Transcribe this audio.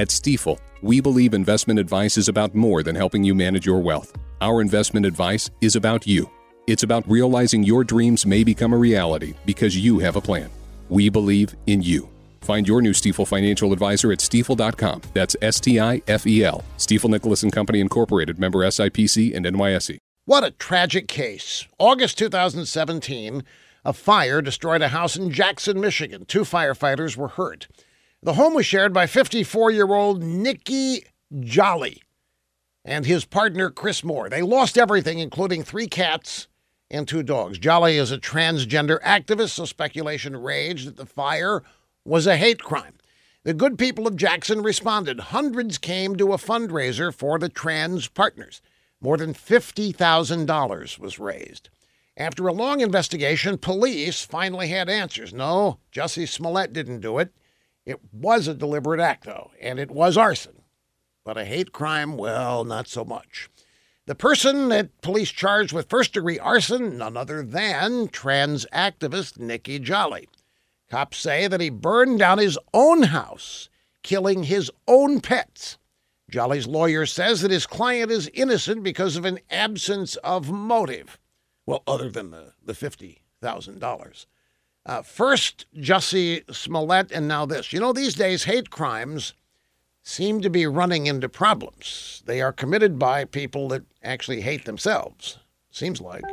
At Stifel, we believe investment advice is about more than helping you manage your wealth. Our investment advice is about you. It's about realizing your dreams may become a reality because you have a plan. We believe in you. Find your new Stifel financial advisor at stifel.com. That's S T I F E L. Stifel Nicolaus and Company Incorporated, member SIPC and NYSE. What a tragic case. August 2017, a fire destroyed a house in Jackson, Michigan. Two firefighters were hurt. The home was shared by 54 year old Nikki Jolly and his partner Chris Moore. They lost everything, including three cats and two dogs. Jolly is a transgender activist, so speculation raged that the fire was a hate crime. The good people of Jackson responded. Hundreds came to a fundraiser for the trans partners. More than $50,000 was raised. After a long investigation, police finally had answers. No, Jussie Smollett didn't do it. It was a deliberate act, though, and it was arson. But a hate crime, well, not so much. The person that police charged with first degree arson, none other than trans activist Nikki Jolly. Cops say that he burned down his own house, killing his own pets. Jolly's lawyer says that his client is innocent because of an absence of motive. Well, other than the, the $50,000. Uh, first, Jussie Smollett, and now this. You know, these days, hate crimes seem to be running into problems. They are committed by people that actually hate themselves, seems like.